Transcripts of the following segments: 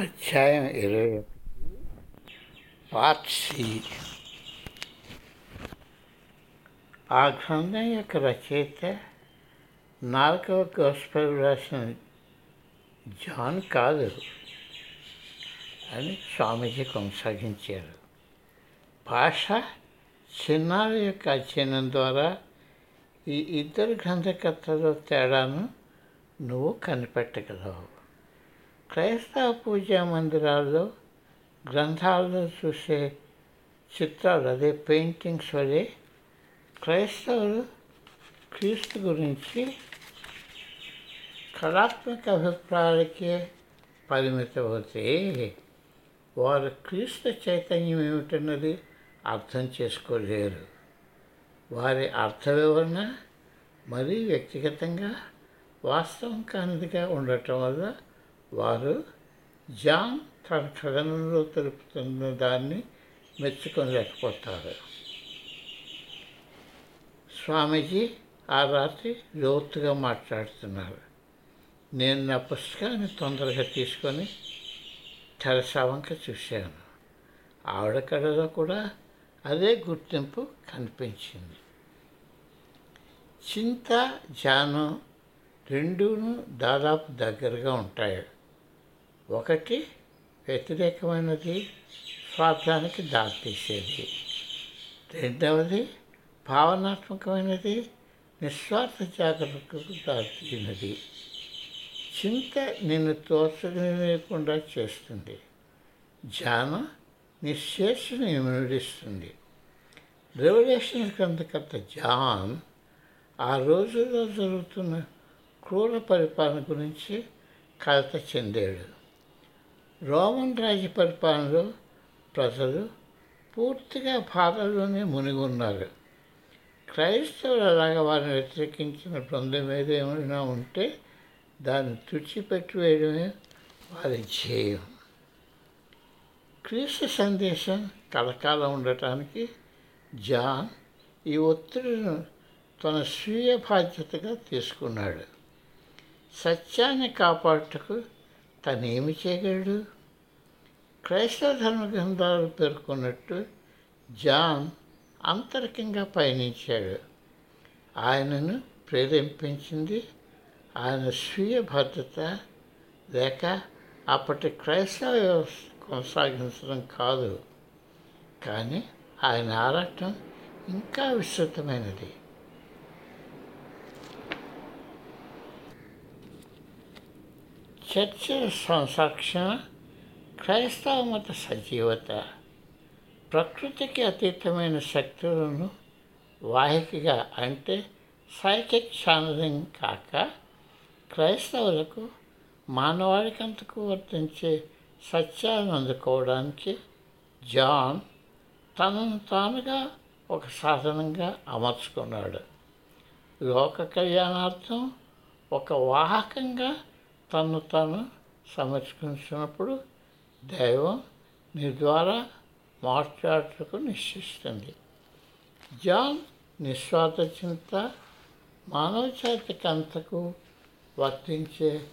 అధ్యాయం ఇరవై part C. ఆ గ్రంథం యొక్క రచయిత నాలుగవ గోస్పల్ రాసిన జాన్ కాదు అని స్వామీజీ కొనసాగించారు. భాష చిన్నారి యొక్క అధ్యయనం ద్వారా ఈ ఇద్దరు గ్రంథకర్తల తేడాను నువ్వు కనిపెట్టగలవు. క్రైస్తవ పూజా మందిరాల్లో గ్రంథాల్లో చూసే చిత్రాలు అదే పెయింటింగ్స్ వలె క్రైస్తవులు క్రీస్తు గురించి కళాత్మక అభిప్రాయాలకే పరిమితమవుతే వారు క్రీస్తు చైతన్యం ఏమిటన్నది అర్థం చేసుకోలేరు. వారి అర్థ వివరణ మరీ వ్యక్తిగతంగా వాస్తవం కానిదిగా ఉండటం వల్ల వారు జాన్ తన కథనంలో తెలుపుతున్న దాన్ని మెచ్చుకోలేకపోతారు స్వామీజీ ఆ రాత్రి లోతుగా మాట్లాడుతున్నారు. నేను నా పుస్తకాన్ని తొందరగా తీసుకొని తెరసావంక చూశాను. ఆవిడ కళలో కూడా అదే గుర్తింపు కనిపించింది. చింత జాను రెండూను దాదాపు దగ్గరగా ఉంటాయి. ఒకటి వ్యతిరేకమైనది స్వార్థానికి దారితీసేది. రెండవది భావనాత్మకమైనది నిస్వార్థ జాగ్రత్తకు దారితీసినది చింత నిన్ను తోచలేకుండా చేస్తుంది. ధ్యానం నిశ్చేషను విడిస్తుంది రెవల్యూషన్ గ్రంథకర్త జాన్ ఆ రోజుల్లో జరుగుతున్న క్రూర పరిపాలన గురించి కలత చెందాడు. రోమన్ రాజ్య పరిపాలనలో ప్రజలు పూర్తిగా బాధల్లోనే మునిగి ఉన్నారు క్రైస్తవులు అలాగా వారిని వ్యతిరేకించిన బృందం ఏదైనా ఉంటే దాన్ని తుడిచిపెట్టి వేయడమే వారి ధ్యేయం. క్రీస్తు సందేశం కలకాలం ఉండటానికి జాన్ ఈ ఒత్తిడిను తన స్వీయ బాధ్యతగా తీసుకున్నాడు. సత్యాన్ని కాపాడుటకు తనేమి చేయగలడు? క్రైస్తవ ధర్మ గ్రంథాలు పేర్కొన్నట్టు జాన్ అంతరికంగా పయనించాడు. ఆయనను ప్రేరేపించింది ఆయన స్వీయ భద్రత లేక అప్పటి క్రైస్తవ వ్యవస్థ కొనసాగించడం కాదు. కానీ ఆయన ఆరాటం ఇంకా విస్తృతమైనది. చర్చ సంరక్షణ క్రైస్తవ మత సజీవత ప్రకృతికి అతీతమైన శక్తులను వాహికగా అంటే సైకిక్ ఛానలింగ్ కాక క్రైస్తవులకు మానవాళికంతకు వర్తించే సత్యాలను అందుకోవడానికి జాన్ తనను తానుగా ఒక సాధనంగా అమర్చుకున్నాడు. లోక కళ్యాణార్థం ఒక వాహకంగా తను తాను సమర్చుకున్నప్పుడు దైవం నీ ద్వారా మాట్లాడటకు నిశ్చిస్తుంది. జాన్ నిస్వార్థ చింత మానవ వర్తించే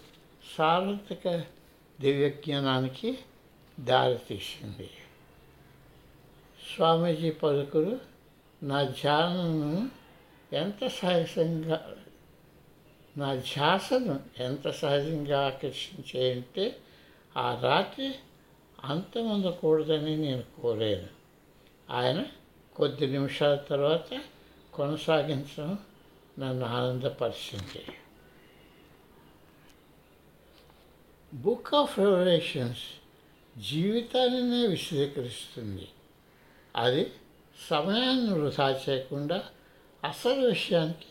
సార్వత్రిక దివ్యజ్ఞానానికి దారితీసింది స్వామీజీ పలుకులు నా ధ్యానను ఎంత సహజంగా నా ధ్యాసను ఎంత సహజంగా ఆకర్షించాయంటే ఆ రాత్రి అంతమందకూడదని నేను కోరాను. ఆయన కొద్ది నిమిషాల తర్వాత కొనసాగించడం నన్ను ఆనందపరిచింది. బుక్ ఆఫ్ రెవల్యూషన్స్ జీవితాన్నే విశదీకరిస్తుంది. అది సమయాన్ని వృధా చేయకుండా అసలు విషయానికి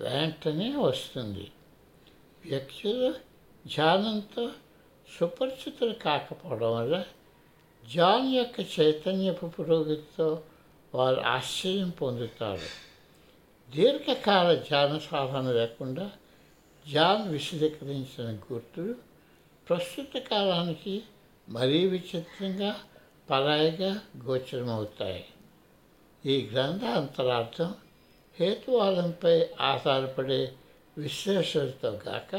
వెంటనే వస్తుంది. వ్యక్తులు ధ్యానంతో సుపరిచితులు కాకపోవడం వల్ల జాన్ యొక్క చైతన్యపు పురోగతితో వారు ఆశ్చర్యం పొందుతారు. దీర్ఘకాల ధ్యాన సాధన లేకుండా జాన్ విశదీకరించిన గుర్తులు ప్రస్తుత కాలానికి మరీ విచిత్రంగా పరాయిగా గోచరమవుతాయి. ఈ గ్రంథ అంతరార్థం హేతువాదంపై ఆధారపడే విశ్లేషణతో గాక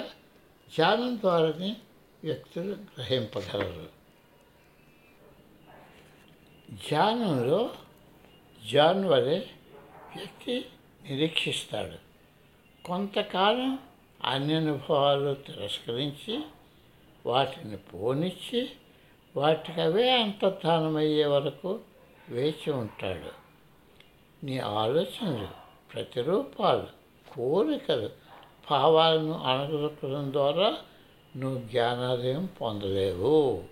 ధ్యానం ద్వారానే వ్యక్తులు గ్రహింపగలరు ధ్యానంలో జాన్ వలె వ్యక్తి నిరీక్షిస్తాడు. కొంతకాలం అన్ని అనుభవాలు తిరస్కరించి వాటిని పోనిచ్చి వాటికవే అంతర్ధానమయ్యే వరకు వేచి ఉంటాడు. నీ ఆలోచనలు ప్రతిరూపాలు కోరికలు భావాలను అణగదొక్కడం ద్వారా నువ్వు జ్ఞానోదయం పొందలేవు.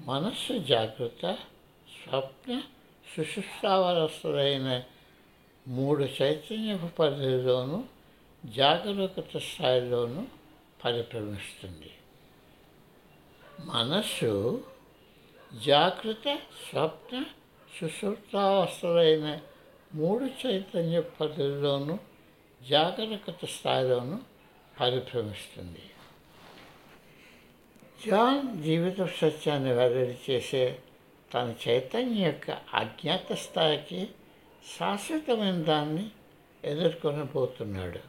మనస్సు జాగ్రత్త స్వప్న సుషుప్తావరస్తులైన మూడు చైతన్య పరిధిలోనూ జాగరూకత స్థాయిలోనూ పరిభ్రమిస్తుంది. మనస్సు జాగ్రత్త స్వప్న సుశుప్తావస్థలైన మూడు చైతన్య పద్ధతిలోనూ జాగరూకత స్థాయిలోనూ పరిభ్రమిస్తుంది. జాన్ జీవిత సత్యాన్ని వెల్లడి చేసే తన చైతన్యం యొక్క అజ్ఞాత స్థాయికి శాశ్వతమైన దాన్ని ఎదుర్కొని పోతున్నాడు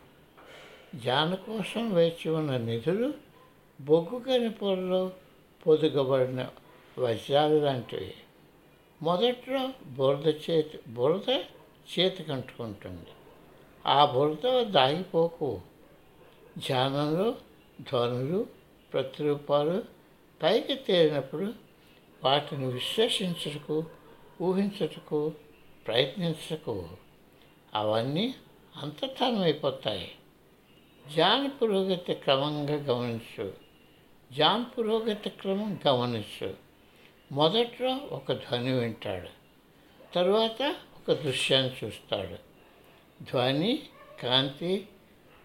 జాన్ కోసం వేచి ఉన్న నిధులు బొగ్గు గనిపొరలో పొదుగబడిన వజ్రాలు లాంటివి మొదట్లో బురద చేతి బురద చేతికి అంటుకుంటుంది ఆ బురద దాగిపోకు ధ్యానంలో ధ్వనులు ప్రతిరూపాలు పైకి తేలినప్పుడు వాటిని విశ్లేషించటకు ఊహించటకు ప్రయత్నించకు అవన్నీ అంతర్ధానమైపోతాయి. జాన్ పురోగతి క్రమంగా గమనించు. జాన్ పురోగతి క్రమం గమనించు. మొదట్లో ఒక ధ్వని వింటాడు. తర్వాత ఒక దృశ్యాన్ని చూస్తాడు. ధ్వని కాంతి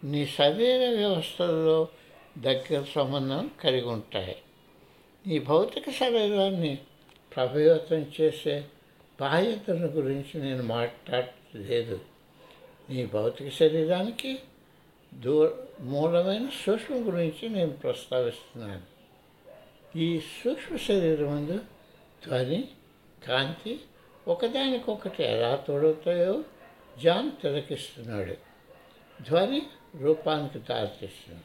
నీ శరీర వ్యవస్థలో దగ్గర సంబంధం కలిగి ఉంటాయి. ఈ భౌతిక శరీరాన్ని ప్రభావితం చేసే బాహ్యతను గురించి నేను మాట్లాడలేదు. నీ భౌతిక శరీరానికి దూర మూలమైన సూక్ష్మ గురించి నేను ప్రస్తావిస్తున్నాను. ఈ సూక్ష్మ శరీరం ముందు ధ్వని కాంతి ఒకదానికొకటి ఎలా తోడవుతాయో జాన్ తిలకిస్తున్నాడు. ధ్వని రూపానికి దారితీస్తుంది.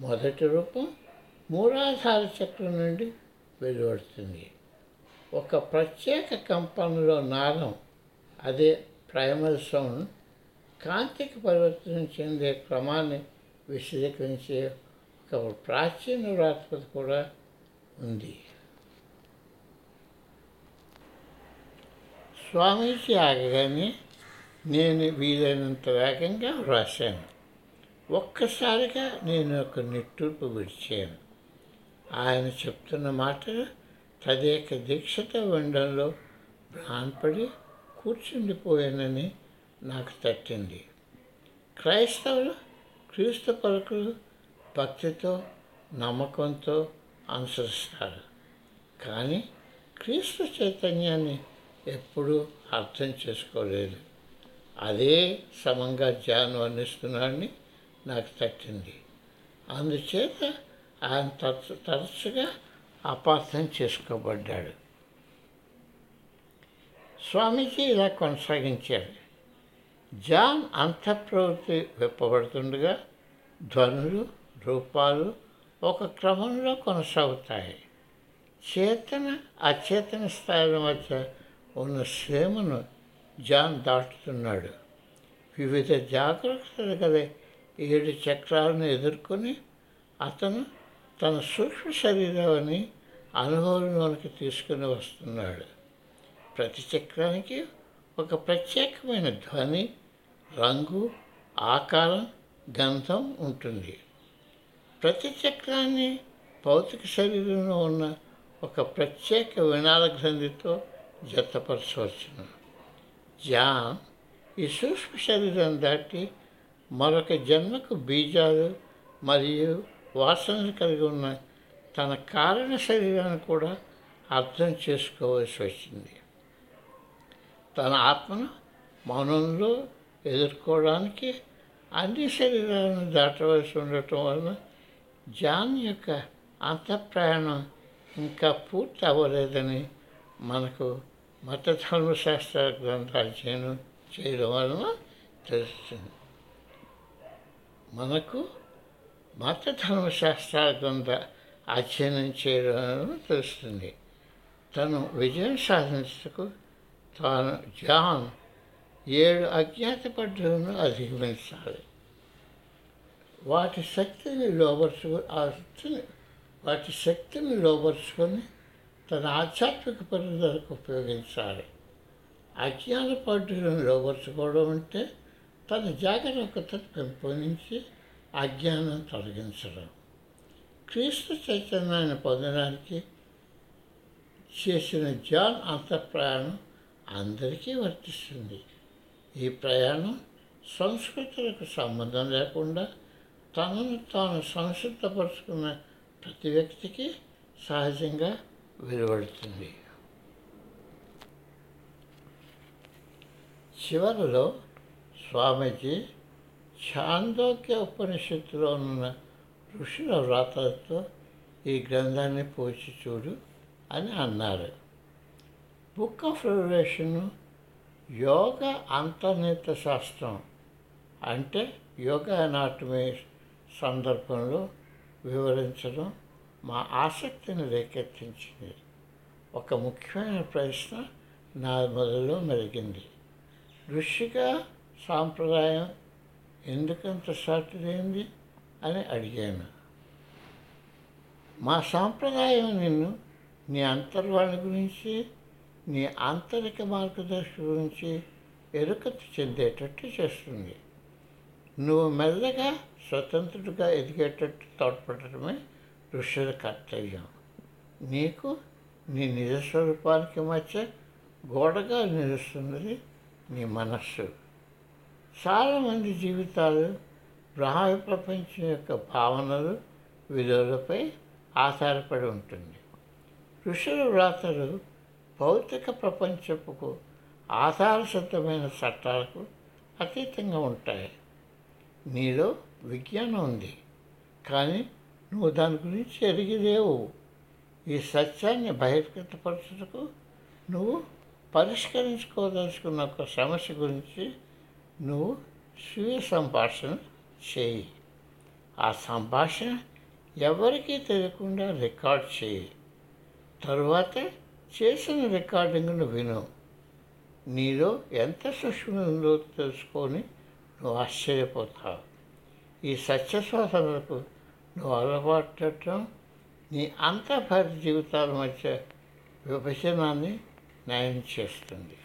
మొదటి రూపం మూలాధార చక్రం నుండి వెలువడుతుంది. ఒక ప్రత్యేక కంపనలో నాదం అదే ప్రైమల్ సౌండ్ కాంతికి పరివర్తన చెందే క్రమాన్ని విశదీకరించే ఒక ప్రాచీన వ్రాతపతి కూడా ఉంది. స్వామీజీ ఆగగానే నేను వీలైనంత వేగంగా వ్రాసాను ఒక్కసారిగా నేను ఒక నిట్టూర్పు విడిచాను. ఆయన చెప్తున్న మాట తదేక దీక్షతో వినడంలో భ్రాన్పడి కూర్చుండిపోయానని నాకు తట్టింది. క్రైస్తవులు క్రీస్తు పలుకులు భక్తితో నమ్మకంతో అనుసరిస్తారు. కానీ క్రీస్తు చైతన్యాన్ని ఎప్పుడూ అర్థం చేసుకోలేదు. అదే సమంగా ధ్యానం వర్ణిస్తున్నాడని నాకు తట్టింది. అందుచేత ఆయన తరచు తరచుగా అపార్థం చేసుకోబడ్డాడు. స్వామీజీ ఇలా కొనసాగించారు. జాన్ అంతఃప్రవృత్తి విప్పబడుతుండగా ధ్వనులు రూపాలు ఒక క్రమంలో కొనసాగుతాయి. చేతన అచేతన స్థాయిల మధ్య ఉన్న శ్రమను జాన్ దాటుతున్నాడు. వివిధ జాగ్రత్తలు గల ఏడు చక్రాలను ఎదుర్కొని అతను తన సూక్ష్మ శరీరాన్ని అనుభవంలోనికి తీసుకుని వస్తున్నాడు. ప్రతి చక్రానికి ఒక ప్రత్యేకమైన ధ్వని రంగు ఆకారం గంధం ఉంటుంది. ప్రతి చక్రాన్ని భౌతిక శరీరంలో ఉన్న ఒక ప్రత్యేక వినాల గ్రంథితో జతపరచవచ్చును. జాన్ ఈ సూక్ష్మ శరీరం దాటి మరొక జన్మకు బీజాలు మరియు వాసనలు కలిగి ఉన్న తన కారణ శరీరాన్ని కూడా అర్థం చేసుకోవాల్సి వచ్చింది. తన ఆత్మను మౌనంలో ఎదుర్కోవడానికి అన్ని శరీరాలను దాటవలసి ఉండటం వలన జాన్ యొక్క అంతఃప్రయాణం ఇంకా పూర్తి అవ్వలేదని మనకు మత ధర్మశాస్త్ర గ్రంథాలు అధ్యయనం చేయడం వలన తెలుస్తుంది. మనకు మత కొంత అధ్యయనం చేయడం తెలుస్తుంది. తను విజయం సాధించకు తాను జాన్ ఏడు అజ్ఞాత పద్ధతులను అధిగమించాలి వాటి శక్తిని లోపరుచుకు ఆ శక్తిని వాటి శక్తిని లోపరుచుకొని తన ఆధ్యాత్మిక పరిధిలకు ఉపయోగించాలి. అజ్ఞాన పద్ధతులను లోపరుచుకోవడం అంటే తన జాగరూకతను పెంపొందించి అజ్ఞానం తొలగించడం. క్రీస్తు చైతన్యాన్ని పొందడానికి చేసిన జాన్ అంతఃప్రయాణం అందరికీ వర్తిస్తుంది. ఈ ప్రయాణం సంస్కృతులకు సంబంధం లేకుండా తనను తాను సంసిద్ధపరుచుకున్న ప్రతి వ్యక్తికి సహజంగా వెలువడుతుంది. చివరిలో స్వామీజీ ఛాందోక్య ఉపనిషత్తులో ఉన్న ఋషుల వ్రాతలతో ఈ గ్రంథాన్ని పోచి చూడు అని అన్నారు. బుక్ ఆఫ్ రెవల్యూషన్ యోగ అంతర్నిత శాస్త్రం అంటే యోగ అనాటమీ సందర్భంలో వివరించడం మా ఆసక్తిని రేకెత్తించింది. ఒక ముఖ్యమైన ప్రశ్న నా మొదలో మెరిగింది. ఋషిగా సాంప్రదాయం ఎందుకంత సాటిదైంది అని అడిగాను. మా సాంప్రదాయం నిన్ను నీ అంతర్వాణి గురించి నీ ఆంతరిక మార్గదర్శి గురించి ఎరుకత చెందేటట్టు చేస్తుంది. నువ్వు మెల్లగా స్వతంత్రుడిగా ఎదిగేటట్టు తోడ్పడటమే ఋషుల కర్తవ్యం. నీకు నీ నిజ స్వరూపానికి మధ్య గోడగా నిలుస్తున్నది నీ మనస్సు. చాలామంది జీవితాలు బాహ్య ప్రపంచం యొక్క భావనలు విలువలపై ఆధారపడి ఉంటుంది. ఋషుల వ్రాతలు భౌతిక ప్రపంచపుకు ఆధారసిద్ధమైన చట్టాలకు అతీతంగా ఉంటాయి. నీలో విజ్ఞానం ఉంది కానీ నువ్వు దాని గురించి ఎరిగిలేవు ఈ సత్యాన్ని బహిర్గతపరచుటకు నువ్వు పరిష్కరించుకోదలుచుకున్న ఒక సమస్య గురించి నువ్వు స్వీయ సంభాషణ చేయి. ఆ సంభాషణ ఎవరికీ తెలియకుండా రికార్డ్ చేయి. తరువాత చేసిన రికార్డింగ్ను విను. నీలో ఎంత సూక్ష్మ ఉందో తెలుసుకొని నువ్వు ఆశ్చర్యపోతావు. ఈ సత్య నువ్వు అలవాటం నీ అంతర్భారత జీవితాల మధ్య విభజనాన్ని నయం చేస్తుంది.